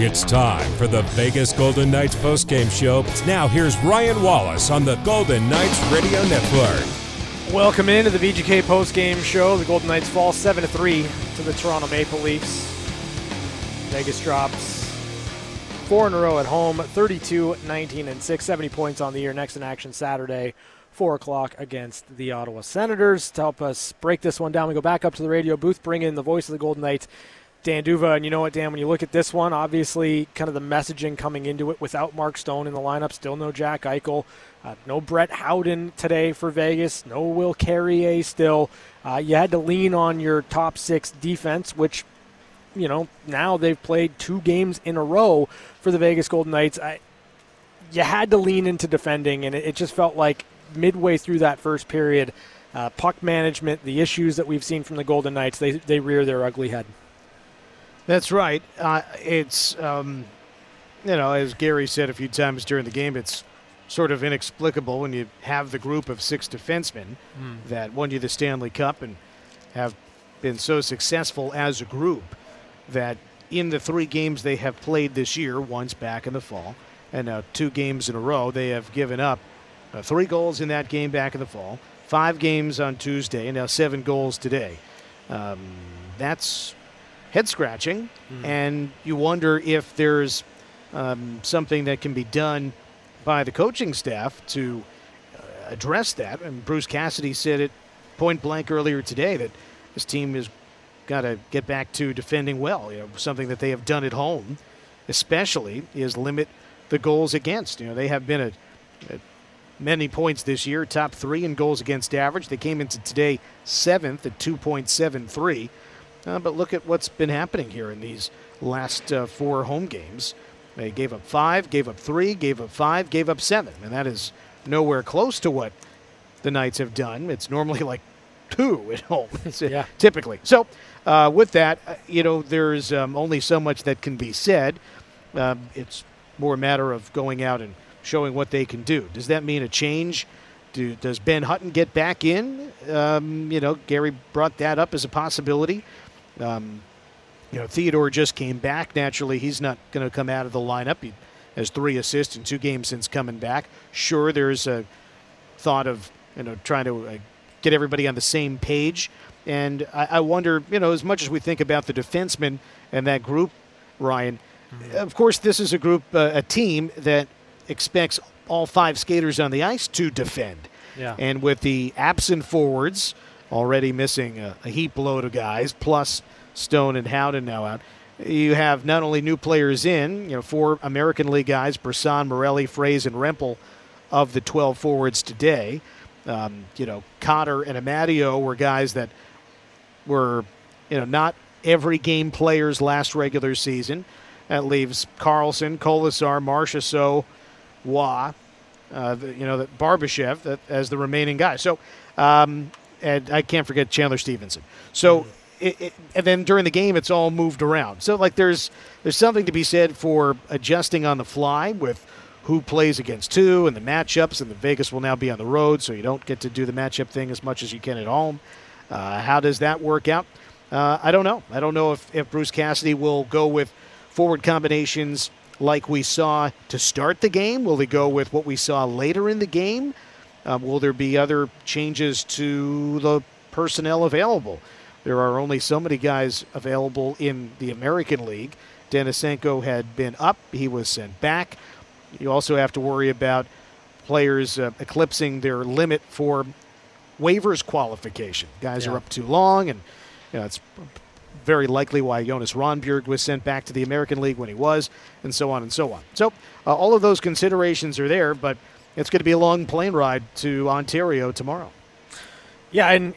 It's time for the Vegas Golden Knights postgame show. Now here's Ryan Wallis on the Golden Knights Radio Network. Welcome into the VGK postgame show. The Golden Knights fall 7 3 to the Toronto Maple Leafs. Vegas drops four in a row at home 32 19 and 6, 70 points on the year. Next in action Saturday, 4 o'clock against the Ottawa Senators. To help us break this one down, we go back up to the radio booth, bring in the voice of the Golden Knights. Dan D'Uva, and you know what, Dan, when you look at this one, obviously kind of the messaging coming into it without Mark Stone in the lineup, still no Jack Eichel, uh, no Brett Howden today for Vegas, no Will Carrier still. Uh, you had to lean on your top six defense, which, you know, now they've played two games in a row for the Vegas Golden Knights. I, you had to lean into defending, and it, it just felt like midway through that first period, uh, puck management, the issues that we've seen from the Golden Knights, they, they rear their ugly head. That's right. Uh, it's, um, you know, as Gary said a few times during the game, it's sort of inexplicable when you have the group of six defensemen mm. that won you the Stanley Cup and have been so successful as a group that in the three games they have played this year, once back in the fall, and now two games in a row, they have given up uh, three goals in that game back in the fall, five games on Tuesday, and now seven goals today. Um, that's head scratching, mm. and you wonder if there's um, something that can be done by the coaching staff to uh, address that. And Bruce Cassidy said it point blank earlier today that this team has got to get back to defending well. You know, something that they have done at home, especially, is limit the goals against. You know, they have been at, at many points this year, top three in goals against average. They came into today seventh at 2.73. Uh, but look at what's been happening here in these last uh, four home games. They gave up five, gave up three, gave up five, gave up seven. And that is nowhere close to what the Knights have done. It's normally like two at home, yeah. typically. So, uh, with that, uh, you know, there's um, only so much that can be said. Um, it's more a matter of going out and showing what they can do. Does that mean a change? Do, does Ben Hutton get back in? Um, you know, Gary brought that up as a possibility. Um, you know, Theodore just came back. Naturally, he's not going to come out of the lineup. He has three assists in two games since coming back. Sure, there's a thought of you know trying to uh, get everybody on the same page. And I, I, wonder, you know, as much as we think about the defensemen and that group, Ryan, mm-hmm. of course, this is a group, uh, a team that expects all five skaters on the ice to defend. Yeah. And with the absent forwards, already missing a, a heap load of guys, plus Stone and Howden now out. You have not only new players in, you know, four American League guys, Brisson, Morelli, Froese, and Rempel of the 12 forwards today. Um, you know, Cotter and Amadio were guys that were, you know, not every game players last regular season. That leaves Karlsson, Kolesar, Marchessault, Waugh, uh, you know, that Barbashev that, as the remaining guys. So um, and I can't forget Chandler Stephenson. So, it, it, and then during the game, it's all moved around. So, like, there's there's something to be said for adjusting on the fly with who plays against who and the matchups. And the Vegas will now be on the road, so you don't get to do the matchup thing as much as you can at home. Uh, how does that work out? Uh, I don't know. I don't know if, if Bruce Cassidy will go with forward combinations like we saw to start the game. Will he go with what we saw later in the game? Um, will there be other changes to the personnel available? There are only so many guys available in the American League. Denisenko had been up, he was sent back. You also have to worry about players uh, eclipsing their limit for waivers qualification. Guys yeah. are up too long, and you know, it's very likely why Jonas Rondbjerg was sent back to the American League when he was, and so on and so on. So uh, all of those considerations are there, but it's going to be a long plane ride to Ontario tomorrow. Yeah, and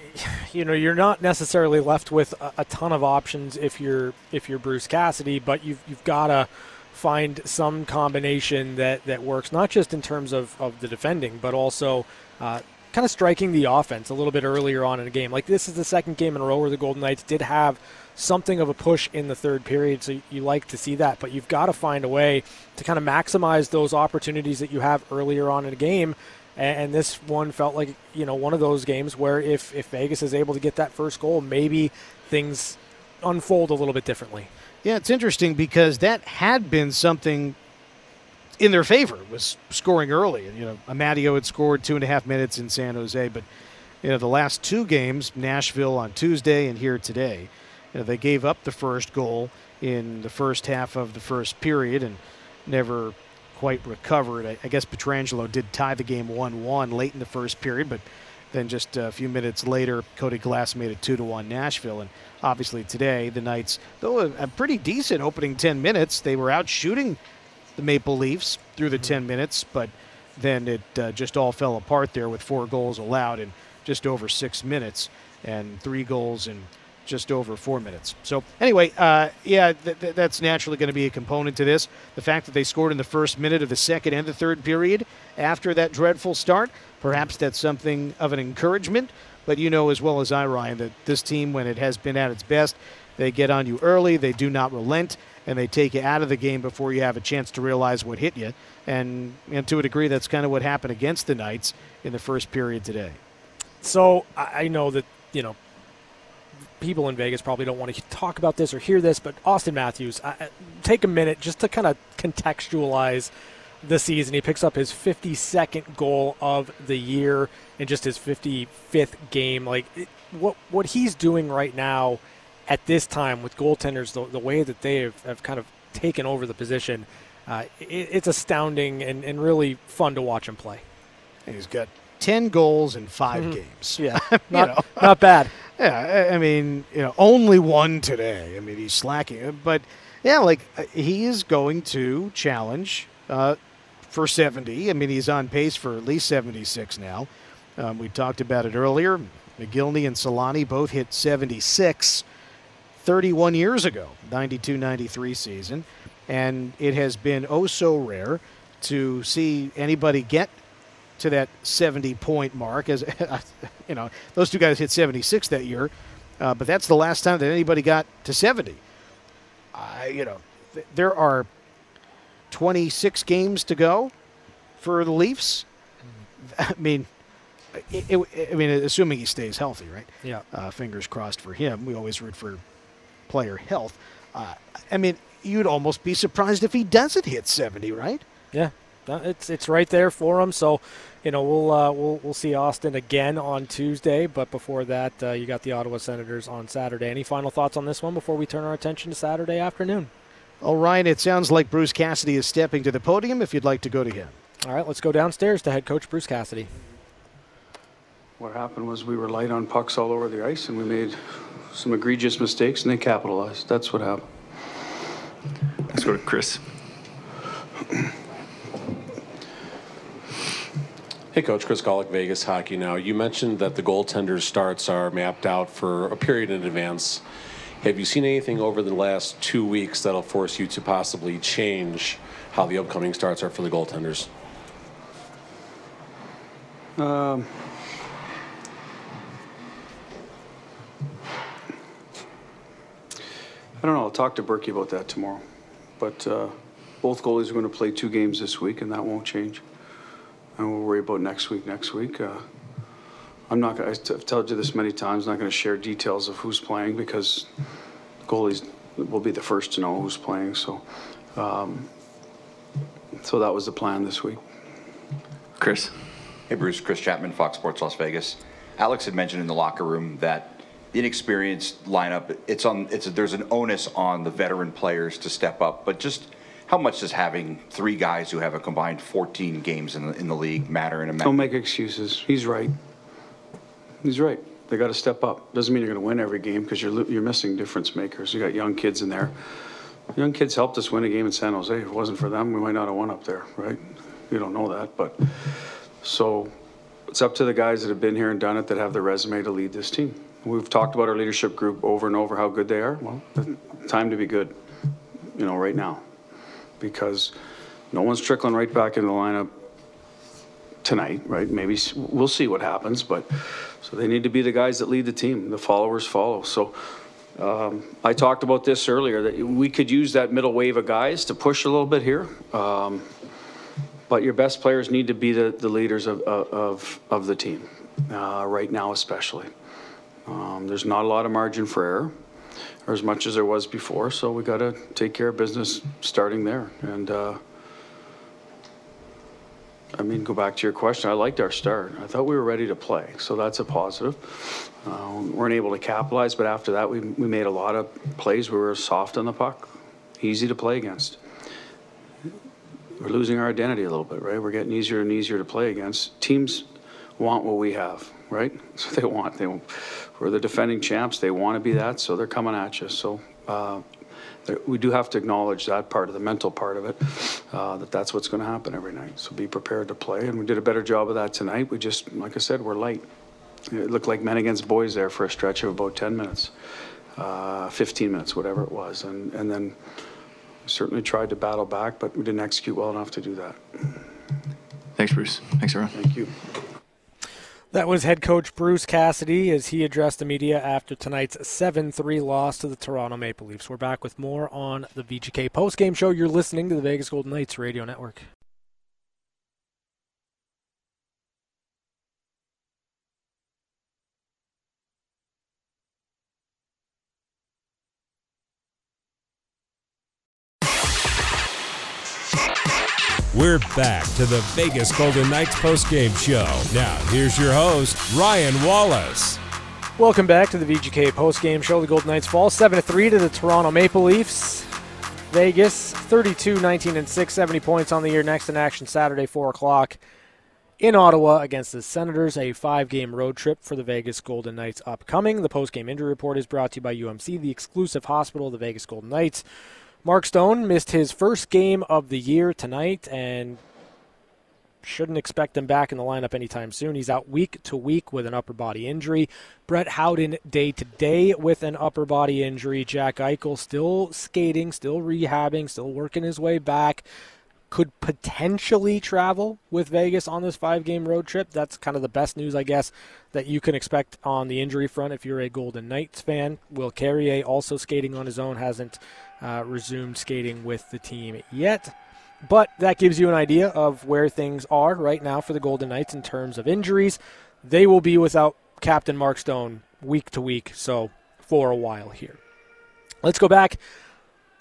you know you're not necessarily left with a, a, ton of options if you're if you're Bruce Cassidy, but you've you've got to find some combination that that works not just in terms of of the defending, but also. Uh, kind of striking the offense a little bit earlier on in a game. Like this is the second game in a row where the Golden Knights did have something of a push in the third period, so you like to see that. But you've got to find a way to kind of maximize those opportunities that you have earlier on in a game. And this one felt like you know one of those games where if if Vegas is able to get that first goal, maybe things unfold a little bit differently. Yeah, it's interesting because that had been something in their favor was scoring early. You know, Amadio had scored two and a half minutes in San Jose, but you know the last two games, Nashville on Tuesday and here today, you know, they gave up the first goal in the first half of the first period and never quite recovered. I, I guess Pietrangelo did tie the game 1-1 late in the first period, but then just a few minutes later, Cody Glass made it two to one Nashville, and obviously today the Knights, though a, a pretty decent opening 10 minutes, they were out shooting the Maple Leafs through the 10 minutes, but then it uh, just all fell apart there with four goals allowed in just over six minutes and three goals in just over four minutes. So anyway, uh, yeah, th- th- that's naturally going to be a component to this. The fact that they scored in the first minute of the second and the third period after that dreadful start, perhaps that's something of an encouragement. But you know as well as I, Ryan, that this team, when it has been at its best, they get on you early, they do not relent, and they take you out of the game before you have a chance to realize what hit you. And, and to a degree, that's kind of what happened against the Knights in the first period today. So I know that, you know, people in Vegas probably don't want to talk about this or hear this, but Auston Matthews, I, take a minute just to kind of contextualize the season. He picks up his 52nd goal of the year in just his 55th game. Like it, what what he's doing right now at this time with goaltenders, the, the way that they have, have kind of taken over the position, uh, it, it's astounding and, and really fun to watch him play. He's got 10 goals in 5 mm-hmm. games. Yeah, not, not bad. Yeah, I mean, you know, only one today. I mean, he's slacking. But, yeah, like, uh, he is going to challenge uh, for 70. I mean, he's on pace for at least 76 now. Um, we talked about it earlier. Mogilny and Selanne both hit 76 31 years ago, 92 93 season. And it has been oh so rare to see anybody get to that 70 point mark. As you know, those two guys hit 76 that year, uh, but that's the last time that anybody got to 70. Uh, you know, th- there are 26 games to go for the Leafs. I mean, it, it, I mean, assuming he stays healthy, right? Yeah. Uh, fingers crossed for him. We always root for player health. Uh, I mean, you'd almost be surprised if he doesn't hit 70, right? Yeah, it's it's right there for him. So, you know, we'll uh, we'll we'll see Auston again on Tuesday. But before that, uh, you got the Ottawa Senators on Saturday. Any final thoughts on this one before we turn our attention to Saturday afternoon? All right, it sounds like Bruce Cassidy is stepping to the podium. If you'd like to go to him. All right, let's go downstairs to head coach Bruce Cassidy. What happened was we were light on pucks all over the ice, and we made some egregious mistakes, and they capitalized. That's what happened. Let's go to Chris. Hey, Coach Chris Gawlik, Vegas Hockey Now. You mentioned that the goaltender starts are mapped out for a period in advance. Have you seen anything over the last two weeks that'll force you to possibly change how the upcoming starts are for the goaltenders? Um, I don't know. I'll talk to Berkey about that tomorrow. But uh, both goalies are going to play two games this week, and that won't change. And we'll worry about next week. Next week, uh, I'm not. Gonna, I've told you this many times. I'm not going to share details of who's playing because goalies will be the first to know who's playing. So, um, so that was the plan this week. Chris. Hey, Bruce. Chris Chapman, Fox Sports Las Vegas. Alex had mentioned in the locker room that inexperienced lineup, it's on. It's there's an onus on the veteran players to step up. But just how much does having three guys who have a combined 14 games in the, in the league matter in a match? Don't make excuses. He's right. He's right. They got to step up. Doesn't mean you're going to win every game because you're you're missing difference makers. You got young kids in there. Young kids helped us win a game in San Jose. If it wasn't for them, we might not have won up there, right? You don't know that, but so it's up to the guys that have been here and done it that have the resume to lead this team. We've talked about our leadership group over and over how good they are. Well, time to be good, you know, right now, because no one's trickling right back into the lineup tonight, right? Maybe we'll see what happens, but so they need to be the guys that lead the team. The followers follow. So um, I talked about this earlier that we could use that middle wave of guys to push a little bit here. Um, but your best players need to be the, the leaders of, of, of the team, uh, right now especially. Um, there's not a lot of margin for error. or as much as there was before. So we got to take care of business starting there. And uh, I mean, go back to your question. I liked our start. I thought we were ready to play, so that's a positive. Uh, weren't able to capitalize, but after that, we, we made a lot of plays. We were soft on the puck, easy to play against. We're losing our identity a little bit, right? We're getting easier and easier to play against. Teams want what we have, right? That's what they want. They, we're the defending champs. They want to be that, so they're coming at you. So uh, we do have to acknowledge that part of the mental part of it, uh, that that's what's going to happen every night. So be prepared to play, and we did a better job of that tonight. We just, like I said, we're light. It looked like men against boys there for a stretch of about 10 minutes, uh, 15 minutes, whatever it was, and and then certainly tried to battle back, but we didn't execute well enough to do that. Thanks, Bruce. Thanks, everyone. Thank you. That was head coach Bruce Cassidy as he addressed the media after tonight's 7 3 loss to the Toronto Maple Leafs. We're back with more on the VGK postgame show. You're listening to the Vegas Golden Knights Radio Network. We're back to the Vegas Golden Knights postgame show. Now, here's your host, Ryan Wallis. Welcome back to the VGK postgame show. The Golden Knights fall 7 3 to the Toronto Maple Leafs. Vegas 32 19 and 6, 70 points on the year. Next in action Saturday, 4 o'clock in Ottawa against the Senators. A five game road trip for the Vegas Golden Knights upcoming. The postgame injury report is brought to you by UMC, the exclusive hospital of the Vegas Golden Knights. Mark Stone missed his first game of the year tonight and shouldn't expect him back in the lineup anytime soon. He's out week to week with an upper body injury. Brett Howden day to day with an upper body injury. Jack Eichel still skating, still rehabbing, still working his way back. Could potentially travel with Vegas on this five game road trip. That's kind of the best news, I guess, that you can expect on the injury front if you're a Golden Knights fan. Will Carrier also skating on his own, hasn't uh, resumed skating with the team yet. But that gives you an idea of where things are right now for the Golden Knights in terms of injuries. They will be without Captain Mark Stone week to week, so for a while here. Let's go back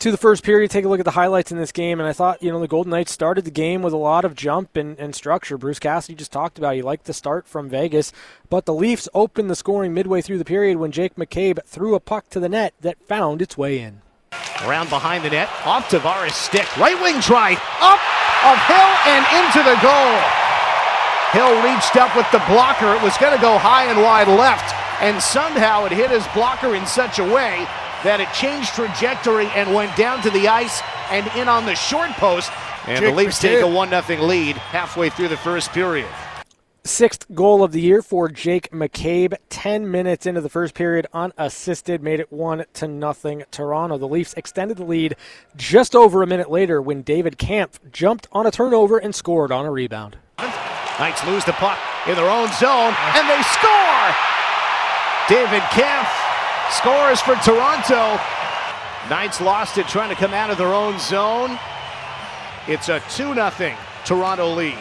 to the first period, take a look at the highlights in this game, and I thought, you know, the Golden Knights started the game with a lot of jump and, and structure. Bruce Cassidy just talked about he liked the start from Vegas, but the Leafs opened the scoring midway through the period when Jake McCabe threw a puck to the net that found its way in. Around behind the net, off Tavares' stick. Right wing try, up of Hill and into the goal. Hill reached up with the blocker. It was going to go high and wide left, and somehow it hit his blocker in such a way that it changed trajectory and went down to the ice and in on the short post. And Jake the Leafs take a 1 0 lead halfway through the first period. Sixth goal of the year for Jake McCabe. Ten minutes into the first period, unassisted, made it one to nothing. Toronto. The Leafs extended the lead just over a minute later when David Kampf jumped on a turnover and scored on a rebound. Knights lose the puck in their own zone, and they score. David Kampf scores for Toronto. Knights lost it trying to come out of their own zone. It's a 2 0 Toronto lead.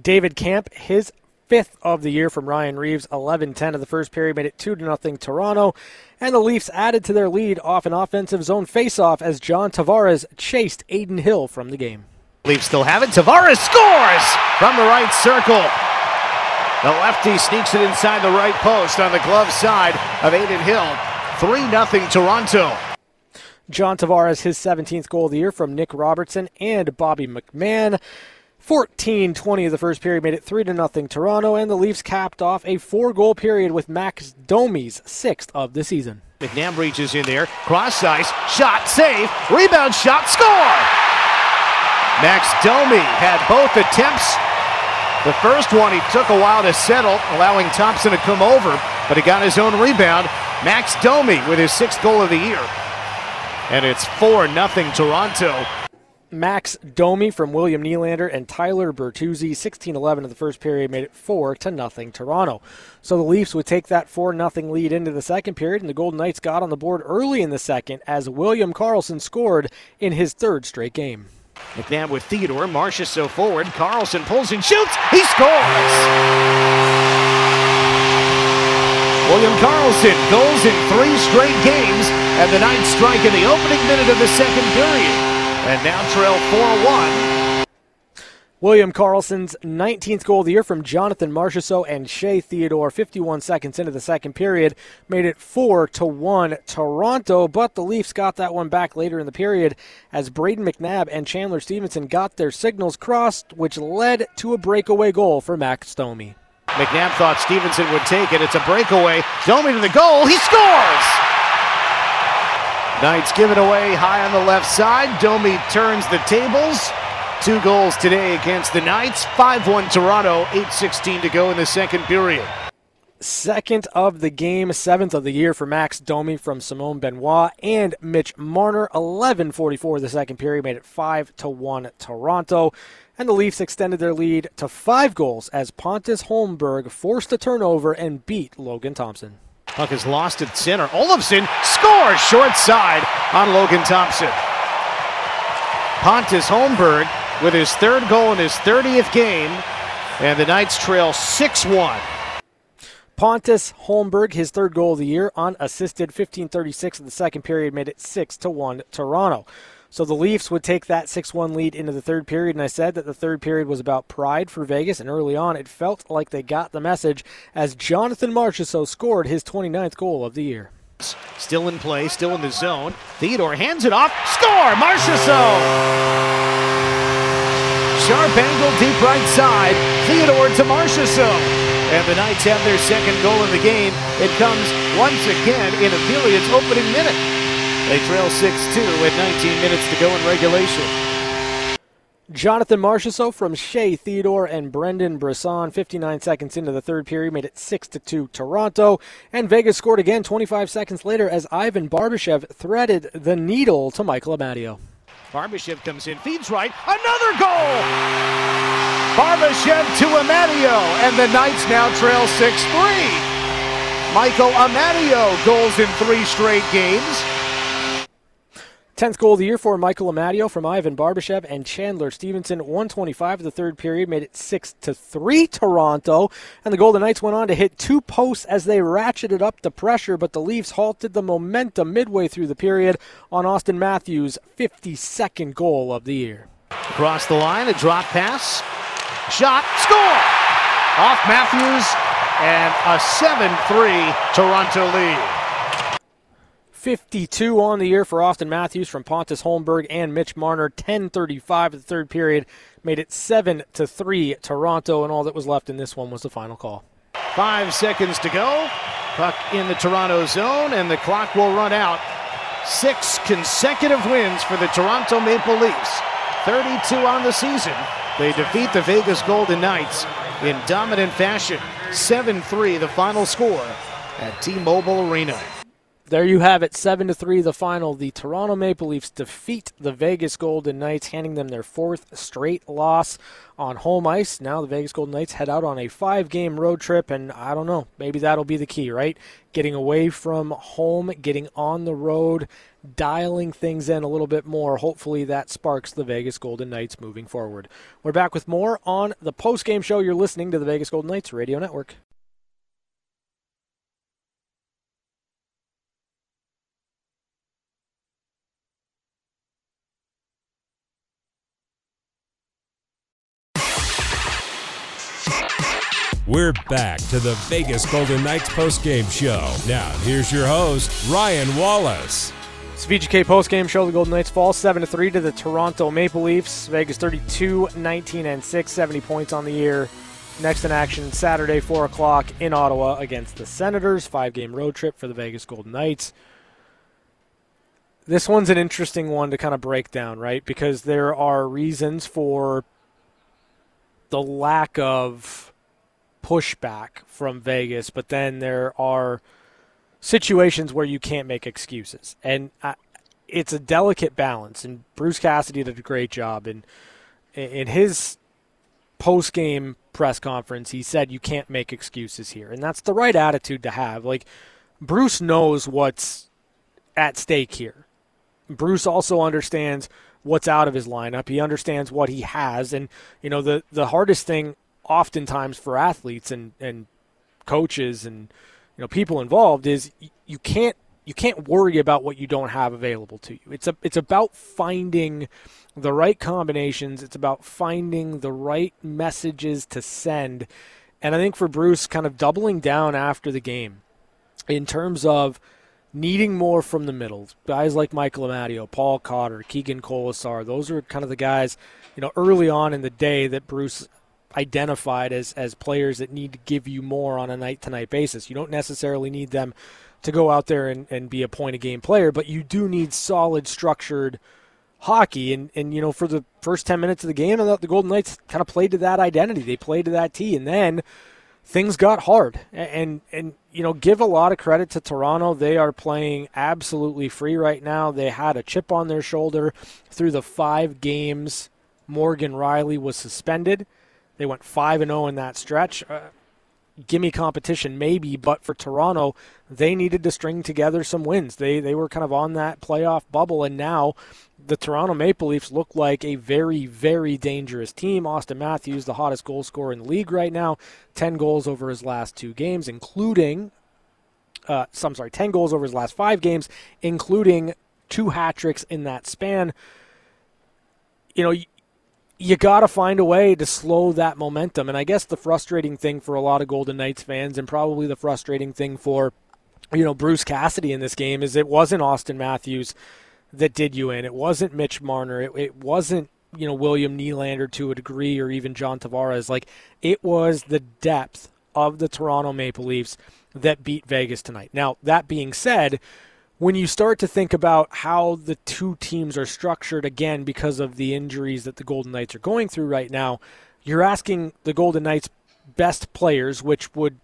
David Kampf, his fifth of the year from Ryan Reaves, 11-10 of the first period, made it 2 0 Toronto. And the Leafs added to their lead off an offensive zone faceoff as John Tavares chased Adin Hill from the game. Leafs still have it. Tavares scores from the right circle. The lefty sneaks it inside the right post on the glove side of Adin Hill. 3 0 Toronto. John Tavares, his 17th goal of the year from Nick Robertson and Bobby McMann. 14 20 of the first period made it 3 to nothing Toronto, and the Leafs capped off a four goal period with Max Domi's sixth of the season. McNabb reaches in there, cross ice, shot, save, rebound shot, score! Max Domi had both attempts. The first one he took a while to settle, allowing Thompson to come over, but he got his own rebound. Max Domi with his sixth goal of the year. And it's 4 0 Toronto. Max Domi from William Nylander and Tyler Bertuzzi, 16-11 of the first period, made it 4 to nothing Toronto. So the Leafs would take that 4 nothing lead into the second period, and the Golden Knights got on the board early in the second as William Karlsson scored in his third straight game. McNabb with Theodore, Marchessault forward, Karlsson pulls and shoots, he scores! William Karlsson goals in three straight games, and the ninth strike in the opening minute of the second period. And now trail 4 1 William Karlsson's 19th goal of the year from Jonathan Marchessault and Shea Theodore 51 seconds into the second period made it 4 to 1 Toronto, but the Leafs got that one back later in the period as Brayden McNabb and Chandler Stephenson got their signals crossed, which led to a breakaway goal for Max Domi. McNabb thought Stephenson would take it. It's a breakaway. Domi to the goal. He scores! Knights give it away high on the left side. Domi turns the tables. Two goals today against the Knights. 5 1 Toronto, 8.16 to go in the second period. Second of the game, seventh of the year for Max Domi from Simon Benoit and Mitch Marner. 11:44 the second period made it five to one Toronto, and the Leafs extended their lead to five goals as Pontus Holmberg forced a turnover and beat Logan Thompson. Puck is lost at center. Olofsson scores short side on Logan Thompson. Pontus Holmberg with his third goal in his 30th game, and the Knights trail 6 1. Pontus Holmberg, his third goal of the year, unassisted, 15:36 in the second period, made it six to one Toronto. So the Leafs would take that 6-1 lead into the third period, and I said that the third period was about pride for Vegas, and early on it felt like they got the message as Jonathan Marchessault scored his 29th goal of the year. Still in play, still in the zone. Theodore hands it off. Score! Marchessault! Sharp angle, deep right side. Theodore to Marchessault. And the Knights have their second goal of the game. It comes once again in a period's opening minute. They trail 6-2 with 19 minutes to go in regulation. Jonathan Marchessault from Shea Theodore and Brendan Brisson, 59 seconds into the third period, made it 6 to 2 Toronto. And Vegas scored again 25 seconds later as Ivan Barbashev threaded the needle to Michael Amadio. Barbashev comes in, feeds right, another goal! Barbashev to Amadio, and the Knights now trail 6 3. Michael Amadio goals in three straight games. 10th goal of the year for Michael Amadio from Ivan Barbashev and Chandler Stephenson. 125 of the third period made it 6 to 3 Toronto. And the Golden Knights went on to hit two posts as they ratcheted up the pressure, but the Leafs halted the momentum midway through the period on Auston Matthews' 52nd goal of the year. Across the line, a drop pass. Shot, score! Off Matthews, and a 7 3 Toronto lead. 52 on the year for Auston Matthews from Pontus Holmberg and Mitch Marner. 10:35 of the third period made it 7 to 3 Toronto and all that was left in this one was the final call. 5 seconds to go. Puck in the Toronto zone and the clock will run out. 6 consecutive wins for the Toronto Maple Leafs. 32 on the season. They defeat the Vegas Golden Knights in dominant fashion. 7-3 the final score at T-Mobile Arena. There you have it, seven to three. The final. The Toronto Maple Leafs defeat the Vegas Golden Knights, handing them their fourth straight loss on home ice. Now the Vegas Golden Knights head out on a five-game road trip, and I don't know. Maybe that'll be the key, right? Getting away from home, getting on the road, dialing things in a little bit more. Hopefully that sparks the Vegas Golden Knights moving forward. We're back with more on the post-game show. You're listening to the Vegas Golden Knights Radio Network. We're back to the Vegas Golden Knights postgame show. Now, here's your host, Ryan Wallis. It's VGK postgame show. The Golden Knights fall 7 to 3 to the Toronto Maple Leafs. Vegas 32, 19, and 6, 70 points on the year. Next in action Saturday, 4 o'clock in Ottawa against the Senators. Five game road trip for the Vegas Golden Knights. This one's an interesting one to kind of break down, right? Because there are reasons for the lack of pushback from Vegas, but then there are situations where you can't make excuses, and I, it's a delicate balance. And Bruce Cassidy did a great job in in his post game press conference. He said you can't make excuses here, and that's the right attitude to have. Like Bruce knows what's at stake here. Bruce also understands what's out of his lineup. He understands what he has, and you know the the hardest thing oftentimes for athletes and, and coaches and you know people involved is you can't you can't worry about what you don't have available to you. It's a it's about finding the right combinations. It's about finding the right messages to send. And I think for Bruce kind of doubling down after the game in terms of needing more from the middle. Guys like Michael Amadio, Paul Cotter, Keegan Kolesar, those are kind of the guys, you know, early on in the day that Bruce identified as, as players that need to give you more on a night to night basis. You don't necessarily need them to go out there and, and be a point of game player, but you do need solid, structured hockey. And, and, you know, for the first 10 minutes of the game, I thought the Golden Knights kind of played to that identity. They played to that T. And then things got hard. And, and, you know, give a lot of credit to Toronto. They are playing absolutely free right now. They had a chip on their shoulder through the five games Morgan Rielly was suspended. They went 5 and 0 in that stretch. Uh, gimme competition maybe, but for Toronto, they needed to string together some wins. They they were kind of on that playoff bubble and now the Toronto Maple Leafs look like a very very dangerous team. Auston Matthews, the hottest goal scorer in the league right now, 10 goals over his last 2 games including uh, sorry, 10 goals over his last 5 games including two hat tricks in that span. You know, you got to find a way to slow that momentum. And I guess the frustrating thing for a lot of Golden Knights fans, and probably the frustrating thing for, you know, Bruce Cassidy in this game, is it wasn't Auston Matthews that did you in. It wasn't Mitch Marner. It, it wasn't, you know, William Nylander to a degree or even John Tavares. Like, it was the depth of the Toronto Maple Leafs that beat Vegas tonight. Now, that being said, when you start to think about how the two teams are structured, again, because of the injuries that the Golden Knights are going through right now, you're asking the Golden Knights' best players, which would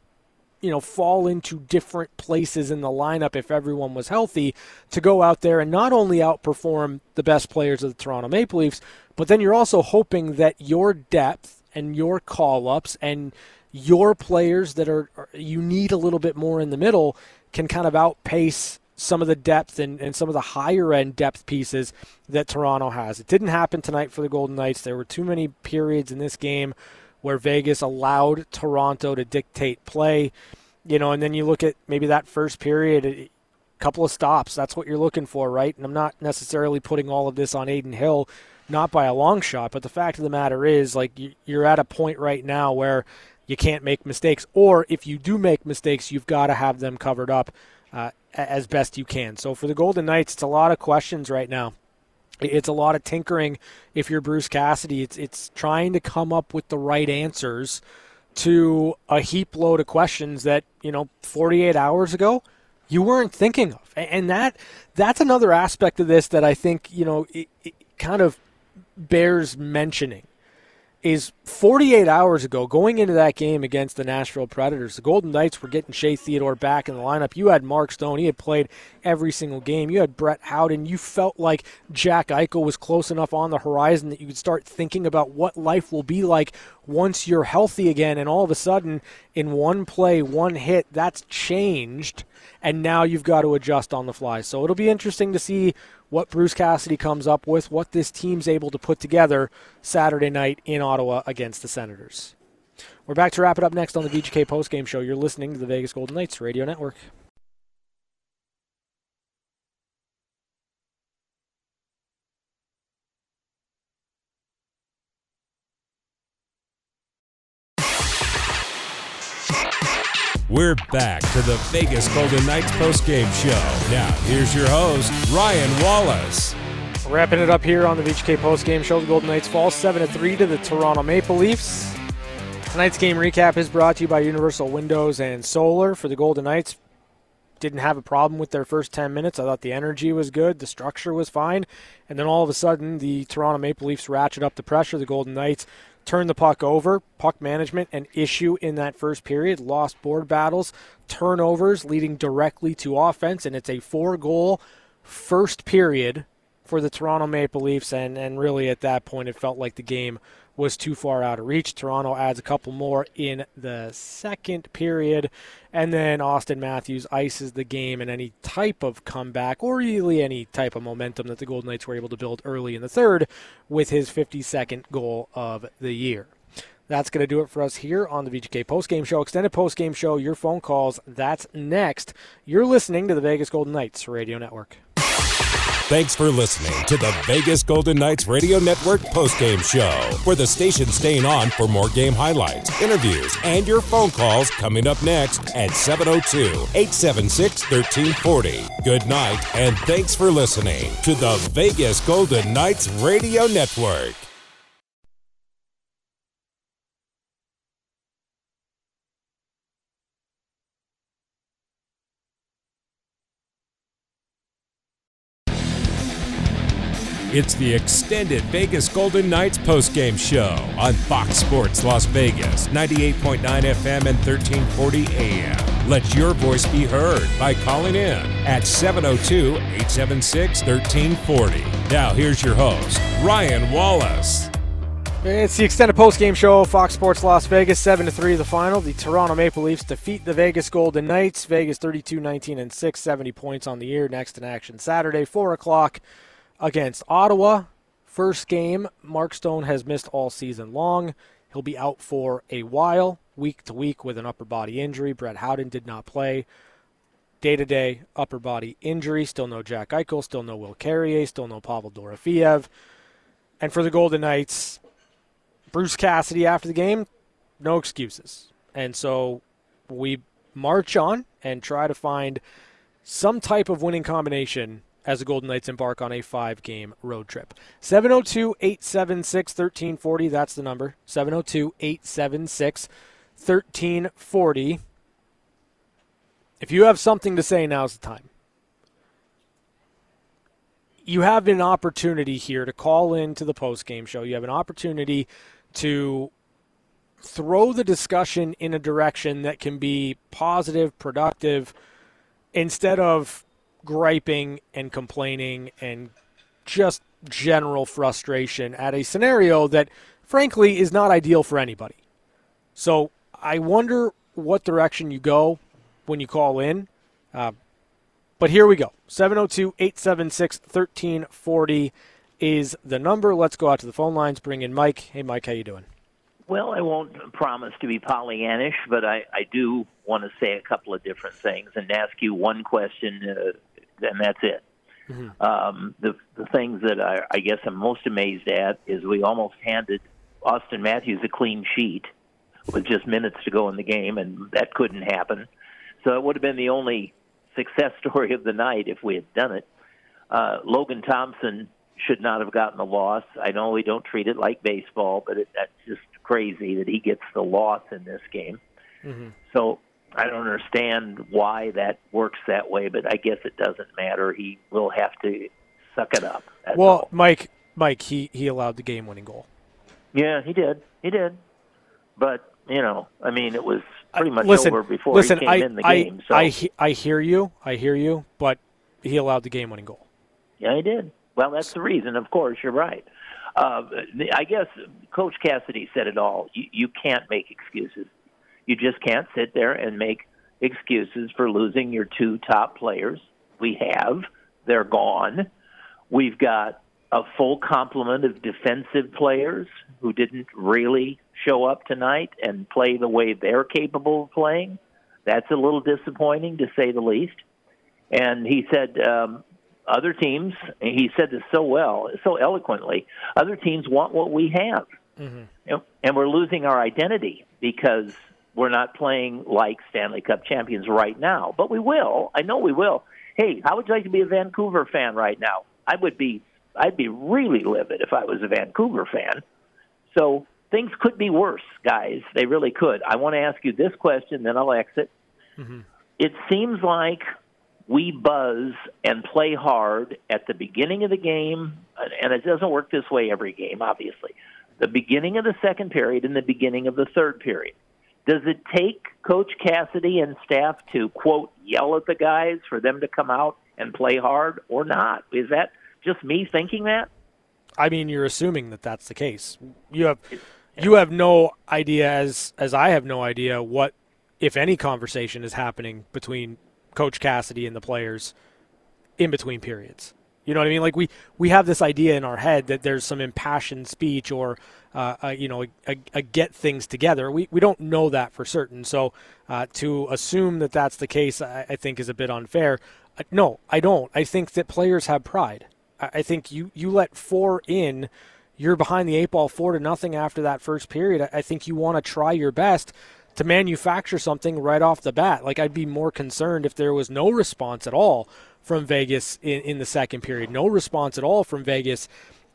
you know fall into different places in the lineup if everyone was healthy to go out there and not only outperform the best players of the Toronto Maple Leafs but then you're also hoping that your depth and your call ups and your players that are you need a little bit more in the middle can kind of outpace some of the depth and, and some of the higher end depth pieces that Toronto has. It didn't happen tonight for the Golden Knights. There were too many periods in this game where Vegas allowed Toronto to dictate play. You know, and then you look at maybe that first period, a couple of stops. That's what you're looking for, right? And I'm not necessarily putting all of this on Adin Hill, not by a long shot, but the fact of the matter is, like, you're at a point right now where you can't make mistakes. Or if you do make mistakes, you've got to have them covered up uh, as best you can. So for the Golden Knights, it's a lot of questions right now. It's a lot of tinkering. If you're Bruce Cassidy, it's it's trying to come up with the right answers to a heap load of questions that you know 48 hours ago you weren't thinking of, and that that's another aspect of this that I think you know it, it kind of bears mentioning is 48 hours ago, going into that game against the Nashville Predators, the Golden Knights were getting Shea Theodore back in the lineup. You had Mark Stone. He had played every single game. You had Brett Howden. You felt like Jack Eichel was close enough on the horizon that you could start thinking about what life will be like once you're healthy again. And all of a sudden, in one play, one hit, that's changed. And now you've got to adjust on the fly. So it'll be interesting to see what Bruce Cassidy comes up with, what this team's able to put together Saturday night in Ottawa against the Senators. We're back to wrap it up next on the VGK postgame show. You're listening to the Vegas Golden Knights Radio Network. We're back to the Vegas Golden Knights postgame show. Now, here's your host, Ryan Wallis. Wrapping it up here on the VGK postgame show. The Golden Knights fall 7 3 to the Toronto Maple Leafs. Tonight's game recap is brought to you by Universal Windows and Solar. For the Golden Knights, didn't have a problem with their first 10 minutes. I thought the energy was good, the structure was fine, and then all of a sudden the Toronto Maple Leafs ratchet up the pressure. The Golden Knights turn the puck over. Puck management an issue in that first period. Lost board battles, turnovers leading directly to offense, and it's a four goal first period for the Toronto Maple Leafs. And, and really at that point, it felt like the game was too far out of reach. Toronto adds a couple more in the second period, and then Auston Matthews ices the game and any type of comeback or really any type of momentum that the Golden Knights were able to build early in the third with his 52nd goal of the year. That's going to do it for us here on the VGK postgame show, extended postgame show. Your phone calls. That's next. You're listening to the Vegas Golden Knights Radio Network. Thanks for listening to the Vegas Golden Knights Radio Network postgame show, where the station's staying on for more game highlights, interviews, and your phone calls coming up next at 702 876 1340. Good night, and thanks for listening to the Vegas Golden Knights Radio Network. It's the extended Vegas Golden Knights postgame show on Fox Sports Las Vegas, 98.9 FM and 1340 AM. Let your voice be heard by calling in at 702 876 1340. Now, here's your host, Ryan Wallis. It's the extended postgame show, Fox Sports Las Vegas, 7 to 3 the final. The Toronto Maple Leafs defeat the Vegas Golden Knights. Vegas 32 19 and 6, 70 points on the year. Next in action Saturday, 4 o'clock against Ottawa. First game, Mark Stone has missed all season long. He'll be out for a while, week to week, with an upper body injury. Brett Howden did not play. Day to day upper body injury. Still no Jack Eichel. Still no Will Carrier. Still no Pavel Dorofeev. And for the Golden Knights, Bruce Cassidy after the game, no excuses. And so we march on and try to find some type of winning combination as the Golden Knights embark on a five game road trip. 702 876 1340, that's the number. 702 876 1340. If you have something to say, now's the time. You have an opportunity here to call into the post game show. You have an opportunity to throw the discussion in a direction that can be positive, productive, instead of griping and complaining and just general frustration at a scenario that, frankly, is not ideal for anybody. So I wonder what direction you go when you call in. Uh, but here we go. 702 876 1340 is the number. Let's go out to the phone lines. Bring in Mike. Hey, Mike, how you doing? Well, I won't promise to be Pollyannish, but I, I do want to say a couple of different things and ask you one question, uh, and that's it. Mm-hmm. Um, the the things that I, I guess I'm most amazed at is we almost handed Auston Matthews a clean sheet with just minutes to go in the game, and that couldn't happen. So it would have been the only success story of the night if we had done it. Uh, Logan Thompson should not have gotten the loss. I know we don't treat it like baseball, but it, that's just crazy that he gets the loss in this game. Mm-hmm. So I don't understand why that works that way, but I guess it doesn't matter. He will have to suck it up. well, all. Mike, Mike, he he allowed the game-winning goal. Yeah, he did. He did. But you know, I mean, it was pretty much listen, over before listen, he came I, in the I, game. So I I hear you. I hear you. But he allowed the game-winning goal. Yeah, he did. Well, that's the reason. Of course, you're right. Uh, I guess Coach Cassidy said it all. You, you can't make excuses. You just can't sit there and make excuses for losing your two top players. We have. They're gone. We've got a full complement of defensive players who didn't really show up tonight and play the way they're capable of playing. That's a little disappointing, to say the least. And he said, um, other teams, he said this so well, so eloquently, other teams want what we have. Mm-hmm. And we're losing our identity because we're not playing like Stanley Cup champions right now, but we will. I know we will. Hey, how would you like to be a Vancouver fan right now? I would be. I'd be really livid if I was a Vancouver fan. So things could be worse, guys. They really could. I want to ask you this question, then I'll exit. Mm-hmm. It seems like we buzz and play hard at the beginning of the game, and it doesn't work this way every game, obviously. The beginning of the second period and the beginning of the third period. Does it take Coach Cassidy and staff to, quote, yell at the guys for them to come out and play hard or not? Is that just me thinking that? I mean, you're assuming that that's the case. You have you have no idea, as as I have no idea, what if any conversation is happening between Coach Cassidy and the players in between periods. You know what I mean? Like we we have this idea in our head that there's some impassioned speech or uh, a, you know a, a, a, get things together. We we don't know that for certain. So uh, to assume that that's the case, I, I think is a bit unfair. Uh, no, I don't. I think that players have pride. I, I think you you let four in. You're behind the eight ball four to nothing after that first period. I, I think you want to try your best to manufacture something right off the bat. Like I'd be more concerned if there was no response at all from Vegas in, in the second period, no response at all from Vegas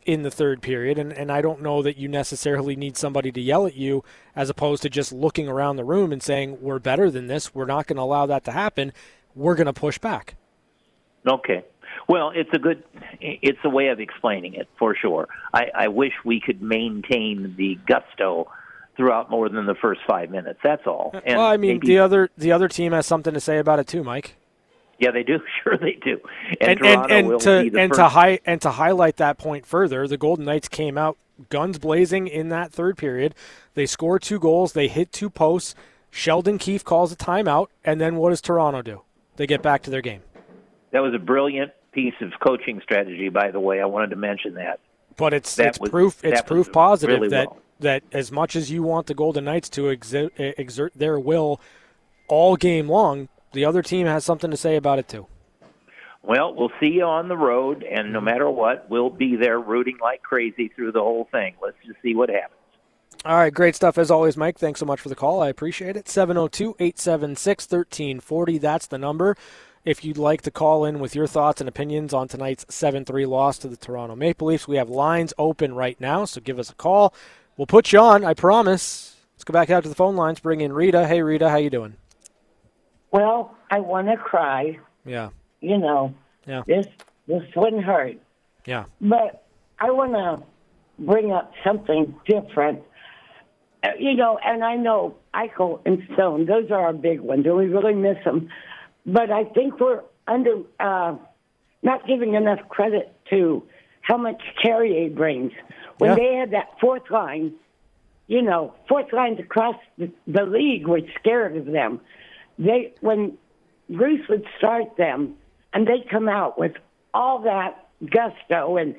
in the third period. And, and I don't know that you necessarily need somebody to yell at you as opposed to just looking around the room and saying, we're better than this. We're not going to allow that to happen. We're going to push back. Okay. Well, it's a good, it's a way of explaining it for sure. I, I wish we could maintain the gusto throughout more than the first five minutes. That's all. Uh, and well, I mean, maybe, the other the other team has something to say about it too, Mike. Yeah, they do. Sure, they do. And and, and, and to and first. to high and to highlight that point further, the Golden Knights came out guns blazing in that third period. They score two goals. They hit two posts. Sheldon Keefe calls a timeout, and then what does Toronto do? They get back to their game. That was a brilliant piece of coaching strategy, by the way. I wanted to mention that. But it's that it's was, proof it's proof positive really that well that as much as you want the Golden Knights to exert, exert their will all game long, the other team has something to say about it too. Well, we'll see you on the road, and no matter what, we'll be there rooting like crazy through the whole thing. Let's just see what happens. All right, great stuff as always, Mike. Thanks so much for the call. I appreciate it. 702 876 1340. That's the number. If you'd like to call in with your thoughts and opinions on tonight's 7 3 loss to the Toronto Maple Leafs, we have lines open right now, so give us a call. We'll put you on, I promise. Let's go back out to the phone lines. Bring in Rita. Hey, Rita, how you doing? Well, I want to cry. Yeah. You know. Yeah. This this wouldn't hurt. Yeah. But I want to bring up something different. Uh, you know, and I know Eichel and Stone; those are our big ones, and we really miss them. But I think we're under uh, not giving enough credit to how much Carrier brings. When yeah. they had that fourth line, you know, fourth lines across the, the league were scared of them. They when Bruce would start them, and they'd come out with all that gusto and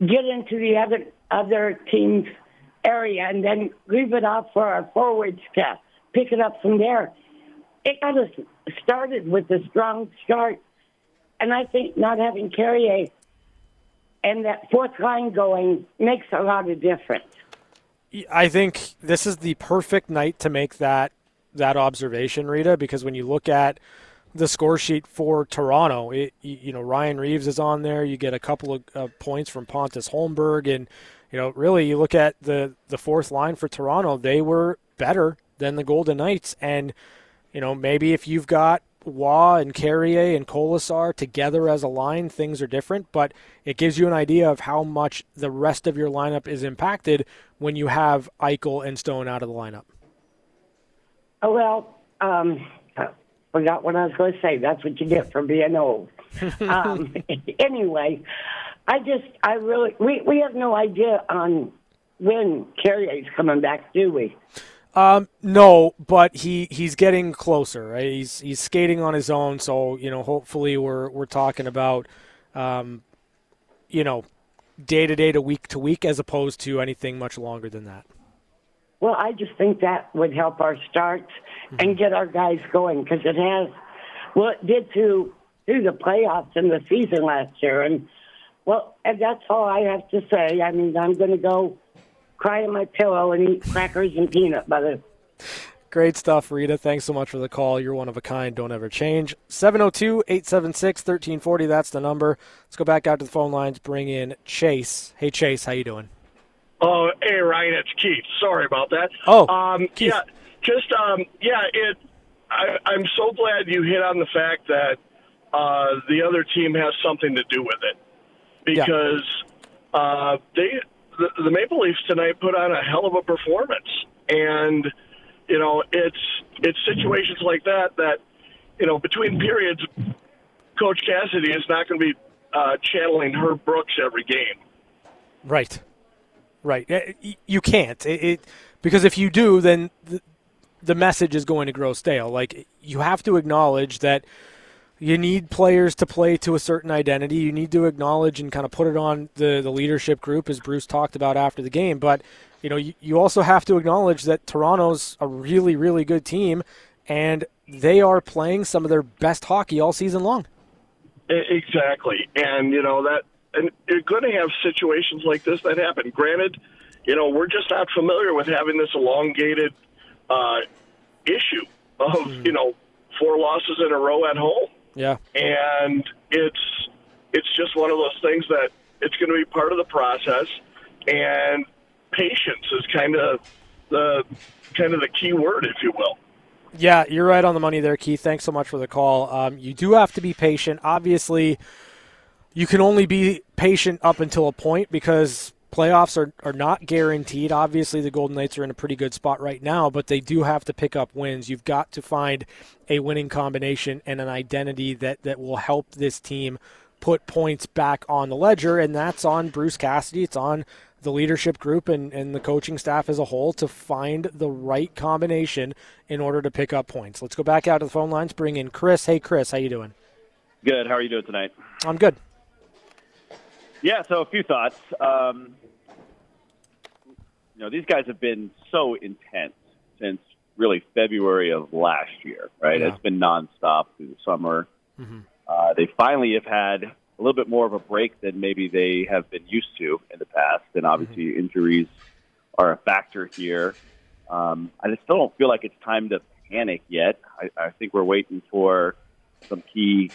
get into the other other team's area, and then leave it off for our forwards to pick it up from there. It got us started with a strong start, and I think not having Carrier and that fourth line going makes a lot of difference. I think this is the perfect night to make that that observation, Rita, because when you look at the score sheet for Toronto, it, you know Ryan Reaves is on there. You get a couple of points from Pontus Holmberg, and you know really you look at the the fourth line for Toronto. They were better than the Golden Knights, and you know maybe if you've got Roy and Carrier and Kolesar together as a line, things are different, but it gives you an idea of how much the rest of your lineup is impacted when you have Eichel and Stone out of the lineup. Oh, well, um, I forgot what I was going to say. That's what you get for being old. um, anyway, I just, I really, we, we have no idea on when Carrier's coming back, do we? Um, no, but he, he's getting closer. Right? He's he's skating on his own, so you know hopefully we're we're talking about, um, you know, day to day to week to week as opposed to anything much longer than that. Well, I just think that would help our starts mm-hmm. and get our guys going because it has. Well, it did to through the playoffs in the season last year, and well, and that's all I have to say. I mean, I'm going to go cry in my pillow and eat crackers and peanut butter. Great stuff, Rita. Thanks so much for the call. You're one of a kind. Don't ever change. 702 876 1340. That's the number. Let's go back out to the phone lines. Bring in Chase. Hey, Chase. How you doing? Oh, hey, Ryan. It's Keith. Sorry about that. Oh, um, Keith. Yeah, just, um, yeah, it. I, I'm so glad you hit on the fact that uh, the other team has something to do with it because yeah. uh, they the, Maple Leafs tonight put on a hell of a performance, and you know it's it's situations like that that you know between periods, Coach Cassidy is not going to be uh, channeling Herb Brooks every game. Right, right. Eh, you can't it, it because if you do, then the, the message is going to grow stale. Like you have to acknowledge that you need players to play to a certain identity. You need to acknowledge and kind of put it on the, the leadership group, as Bruce talked about after the game. But, you know, you, you also have to acknowledge that Toronto's a really, really good team, and they are playing some of their best hockey all season long. Exactly. And, you know, that, and you're going to have situations like this that happen. Granted, you know, we're just not familiar with having this elongated uh, issue of, mm. you know, four losses in a row at home. Yeah. And it's it's just one of those things that it's going to be part of the process, and patience is kind of the kind of the key word, if you will. Yeah, you're right on the money there, Keith. Thanks so much for the call. Um, you do have to be patient. Obviously, you can only be patient up until a point because playoffs are, are not guaranteed. Obviously, the Golden Knights are in a pretty good spot right now, but they do have to pick up wins. You've got to find a winning combination and an identity that, that will help this team put points back on the ledger, and that's on Bruce Cassidy. It's on the leadership group and, and the coaching staff as a whole to find the right combination in order to pick up points. Let's go back out to the phone lines, bring in Chris. Hey, Chris, how you doing? Good. How are you doing tonight? I'm good. Yeah, so a few thoughts. Um, you know, these guys have been so intense since really February of last year, right? Yeah. It's been nonstop through the summer. Mm-hmm. Uh, they finally have had a little bit more of a break than maybe they have been used to in the past, and obviously mm-hmm. injuries are a factor here. Um, I just still don't feel like it's time to panic yet. I, I think we're waiting for some key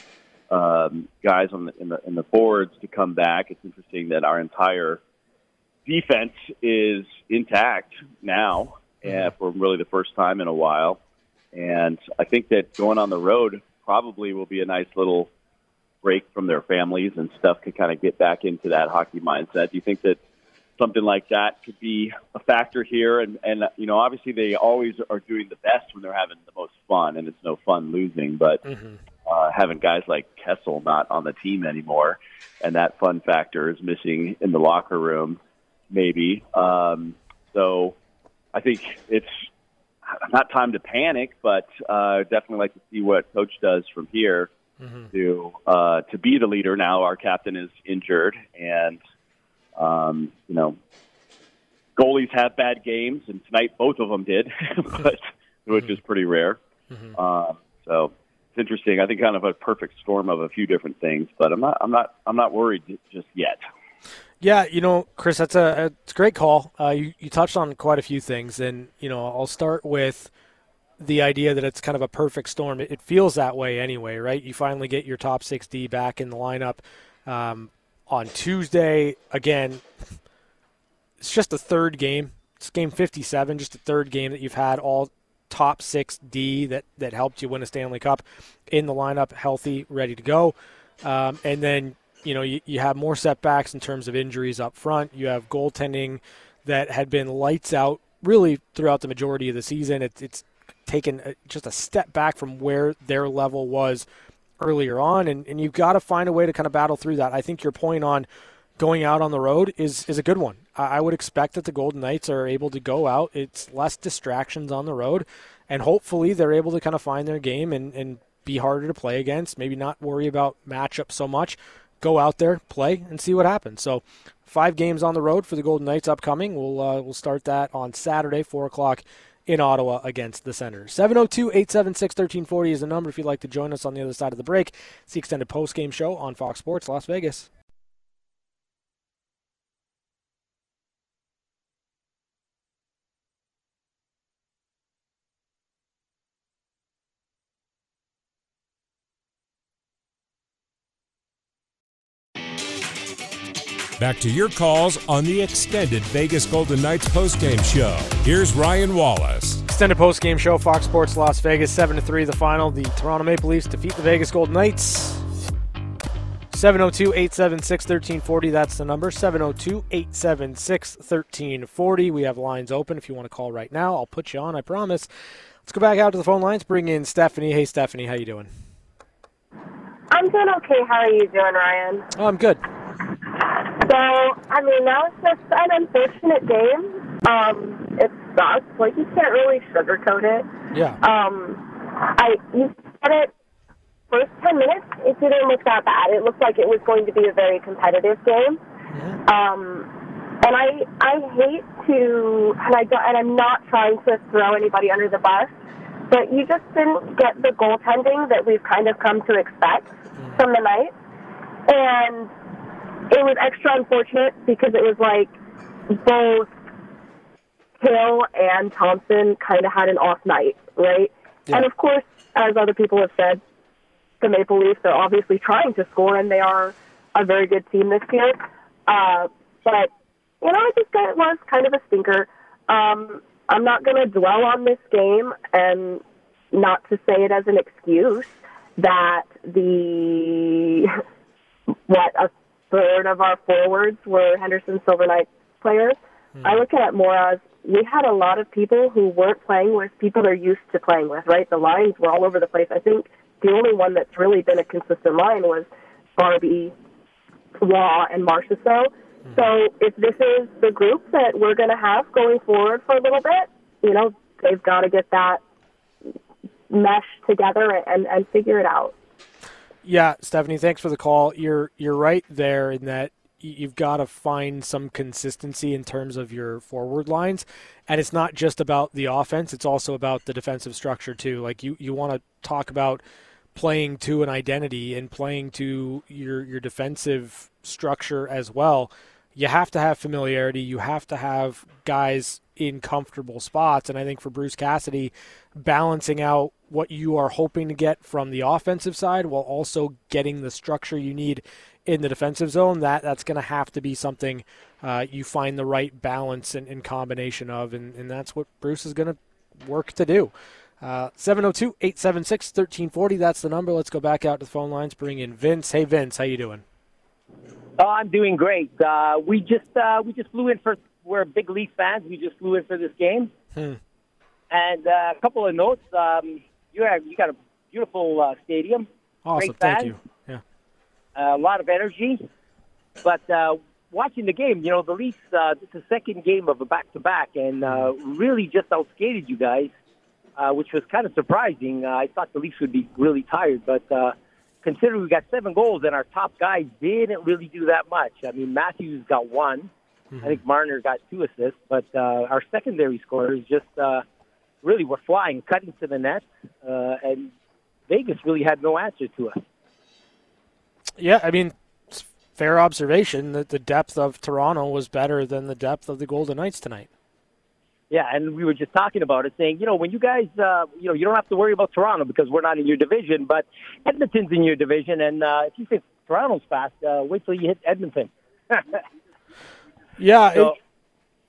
um, guys on the, in the in the forwards to come back. It's interesting that our entire defense is intact now mm-hmm. uh, for really the first time in a while. And I think that going on the road probably will be a nice little break from their families and stuff to kind of get back into that hockey mindset. Do you think that something like that could be a factor here? And, and you know, obviously they always are doing the best when they're having the most fun, and it's no fun losing. But mm-hmm. Uh, having guys like Kessel not on the team anymore, and that fun factor is missing in the locker room maybe. Um, so I think it's not time to panic, but uh, definitely like to see what coach does from here mm-hmm. to uh, to be the leader. Now our captain is injured, and um, you know goalies have bad games, and tonight both of them did, but which mm-hmm. is pretty rare. Mm-hmm. Uh, so interesting. I think kind of a perfect storm of a few different things, but I'm not I'm not I'm not worried just yet. Yeah, you know, Chris, that's a, it's a great call. Uh, you, you touched on quite a few things, and you know, I'll start with the idea that it's kind of a perfect storm. It, it feels that way anyway, right? You finally get your top 6D back in the lineup um, on Tuesday. Again, it's just a third game. It's game 57, just a third game that you've had all top 6D that that helped you win a Stanley Cup in the lineup, healthy, ready to go. Um, and then you know, you, you have more setbacks in terms of injuries up front. You have goaltending that had been lights out really throughout the majority of the season. It, it's taken a, just a step back from where their level was earlier on, and, and you've got to find a way to kind of battle through that. I think your point on going out on the road is is a good one. I, would expect that the Golden Knights are able to go out. It's less distractions on the road, and hopefully they're able to kind of find their game and, and be harder to play against. Maybe not worry about matchup so much, go out there, play, and see what happens. So, five games on the road for the Golden Knights upcoming. We'll uh, we'll start that on Saturday, four o'clock in Ottawa against the Senators. 702-876-1340 is the number if you'd like to join us on the other side of the break. It's the extended post game show on Fox Sports Las Vegas. Back to your calls on the extended Vegas Golden Knights postgame show. Here's Ryan Wallis. Extended postgame show, Fox Sports Las Vegas, 7 to 3 the final. The Toronto Maple Leafs defeat the Vegas Golden Knights. 702 876 1340. That's the number. 702 876 1340. We have lines open if you want to call right now. I'll put you on, I promise. Let's go back out to the phone lines. Bring in Stephanie. Hey, Stephanie, how you doing? I'm doing okay. How are you doing, Ryan? Oh, I'm good. So, I mean, that was just an unfortunate game. Um, it sucks. Like, you can't really sugarcoat it. Yeah. Um, I, you said it first 10 minutes, it didn't look that bad. It looked like it was going to be a very competitive game. Yeah. Um, and I I hate to and I don't, and I'm not trying to throw anybody under the bus, but you just didn't get the goaltending that we've kind of come to expect from the night, and it was extra unfortunate because it was like both Hill and Thompson kind of had an off night, right? And of course, as other people have said, the Maple Leafs are obviously trying to score, and they are a very good team this year. Uh, but you know, I just thought it was kind of a stinker. Um, I'm not going to dwell on this game, and not to say it as an excuse that the what a third of our forwards were Henderson Silver Knights players. Hmm. I look at it more as we had a lot of people who weren't playing with people they're used to playing with, right? The lines were all over the place. I think the only one that's really been a consistent line was Barbie, Roy, and Marchessault. Hmm. So if this is the group that we're going to have going forward for a little bit, you know, they've got to get that mesh together and, and figure it out. Yeah, Stephanie, thanks for the call. You're you're right there in that you've got to find some consistency in terms of your forward lines, and it's not just about the offense; it's also about the defensive structure too. Like you you want to talk about playing to an identity and playing to your your defensive structure as well. You have to have familiarity. You have to have guys in comfortable spots, and I think for Bruce Cassidy, balancing out what you are hoping to get from the offensive side while also getting the structure you need in the defensive zone that that's going to have to be something uh, you find the right balance and, and combination of and, and that's what bruce is going to work to do uh, 702-876-1340 that's the number let's go back out to the phone lines bring in vince hey vince how you doing Oh, I'm doing great. Uh, we just uh, we just flew in for. We're big Leaf fans. We just flew in for this game, Hmm. and uh, a couple of notes. Um, you have you got a beautiful uh, stadium. awesome Great thank you yeah a lot of energy. But uh, watching the game, you know, the Leafs, uh, it's the second game of a back to back and uh, really just outskated you guys, uh, which was kind of surprising. Uh, I thought the Leafs would be really tired, but uh, considering we got seven goals and our top guy didn't really do that much. I mean, Matthews got one. I think Marner got two assists, but uh, our secondary scorers just uh, really were flying, cutting to the net, uh, and Vegas really had no answer to us. yeah i mean fair observation that the depth of toronto was better than the depth of the golden knights tonight Yeah, and we were just talking about it, saying, you know, when you guys, uh, you know, you don't have to worry about Toronto because we're not in your division, but Edmonton's in your division, and uh, if you think Toronto's fast, uh, wait till you hit Edmonton. Yeah, So- it-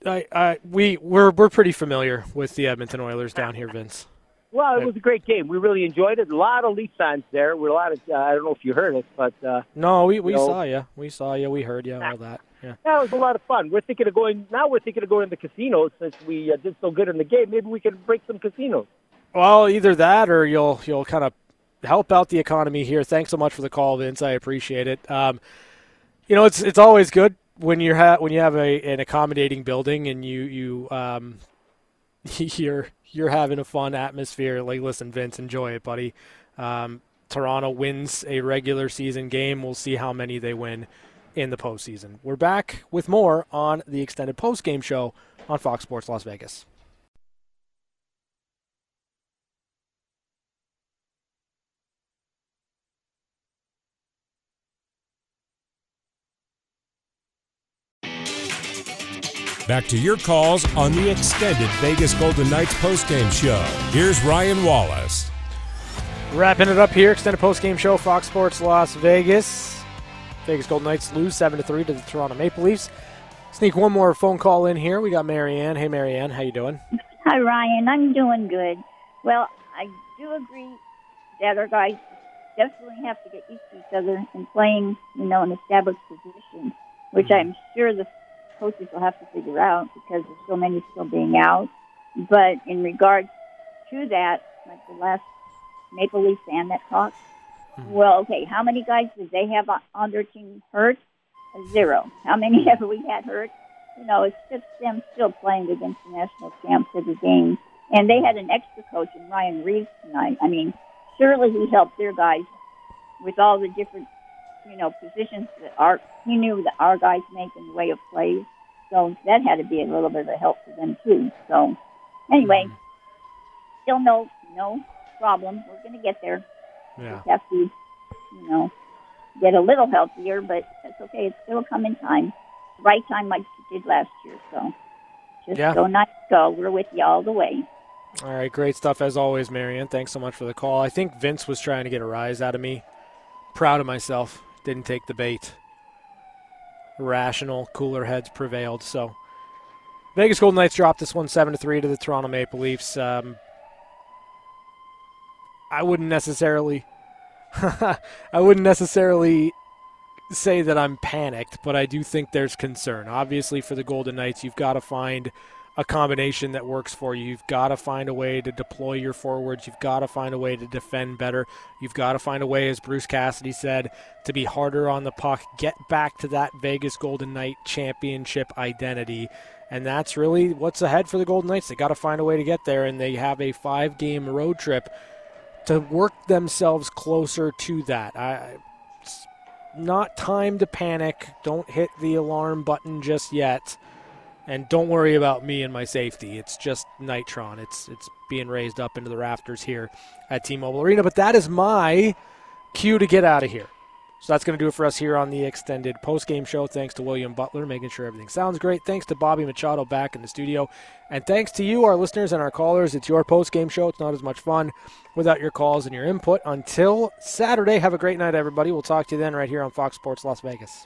I, I, we we're we're pretty familiar with the Edmonton Oilers down here, Vince. well, it was a great game. We really enjoyed it. A lot of Leaf fans there. We're a lot of. Uh, I don't know if you heard us, but uh, No, we, we you know, saw you. We saw you. We heard you. All that. Yeah. Yeah, it was a lot of fun. We're thinking of going now. We're thinking of going to the casinos since we uh, did so good in the game. Maybe we can break some casinos. Well, either that or you'll you'll kind of help out the economy here. Thanks so much for the call, Vince. I appreciate it. Um, you know, it's it's always good when you have when you have a an accommodating building and you you um, you're you're having a fun atmosphere. Like, listen, Vince, enjoy it, buddy. Um, Toronto wins a regular season game. We'll see how many they win in the postseason. We're back with more on the extended post game show on Fox Sports Las Vegas. Back to your calls on the extended Vegas Golden Knights postgame show. Here's Ryan Wallis. Wrapping it up here, extended post game show, Fox Sports Las Vegas. Vegas Golden Knights lose seven to three to the Toronto Maple Leafs. Sneak one more phone call in here. We got Marianne. Hey, Marianne, how you doing? Hi, Ryan. I'm doing good. Well, I do agree that our guys definitely have to get used to each other and playing, you know, an established position, which mm-hmm. I'm sure the coaches will have to figure out because there's so many still being out. But in regards to that, like the last Maple Leaf fan that talked, hmm. well, okay, how many guys did they have on- on their team hurt? Zero. How many have we had hurt? You know, it's just them still playing against the national champs every game. And they had an extra coach in Ryan Reaves tonight. I mean, surely he helped their guys with all the different, you know, positions that our he knew that our guys make in the way of plays. So that had to be a little bit of a help to them too. So anyway, mm-hmm. still no no problem. We're going to get there. Yeah. Just have to, you know, get a little healthier, but that's okay. It's still coming time. Right time like you did last year. So just Yeah. go nice go. We're with you all the way. All right, great stuff as always, Marianne. Thanks so much for the call. I think Vince was trying to get a rise out of me. Proud of myself. Didn't take the bait. Rational, cooler heads prevailed. So, Vegas Golden Knights dropped this one seven to three to the Toronto Maple Leafs. Um, I wouldn't necessarily, I wouldn't necessarily say that I'm panicked, but I do think there's concern. Obviously, for the Golden Knights, you've got to find a combination that works for you. You've got to find a way to deploy your forwards. You've got to find a way to defend better. You've got to find a way, as Bruce Cassidy said, to be harder on the puck, get back to that Vegas Golden Knight championship identity. And that's really what's ahead for the Golden Knights. They got to find a way to get there, and they have a five game road trip to work themselves closer to that. I, it's not time to panic. Don't hit the alarm button just yet. And don't worry about me and my safety. It's just Nitron. It's it's being raised up into the rafters here at T-Mobile Arena. But that is my cue to get out of here. So that's going to do it for us here on the extended post-game show. Thanks to William Butler, making sure everything sounds great. Thanks to Bobby Machado back in the studio. And thanks to you, our listeners and our callers. It's your post-game show. It's not as much fun without your calls and your input. Until Saturday, have a great night, everybody. We'll talk to you then right here on Fox Sports Las Vegas.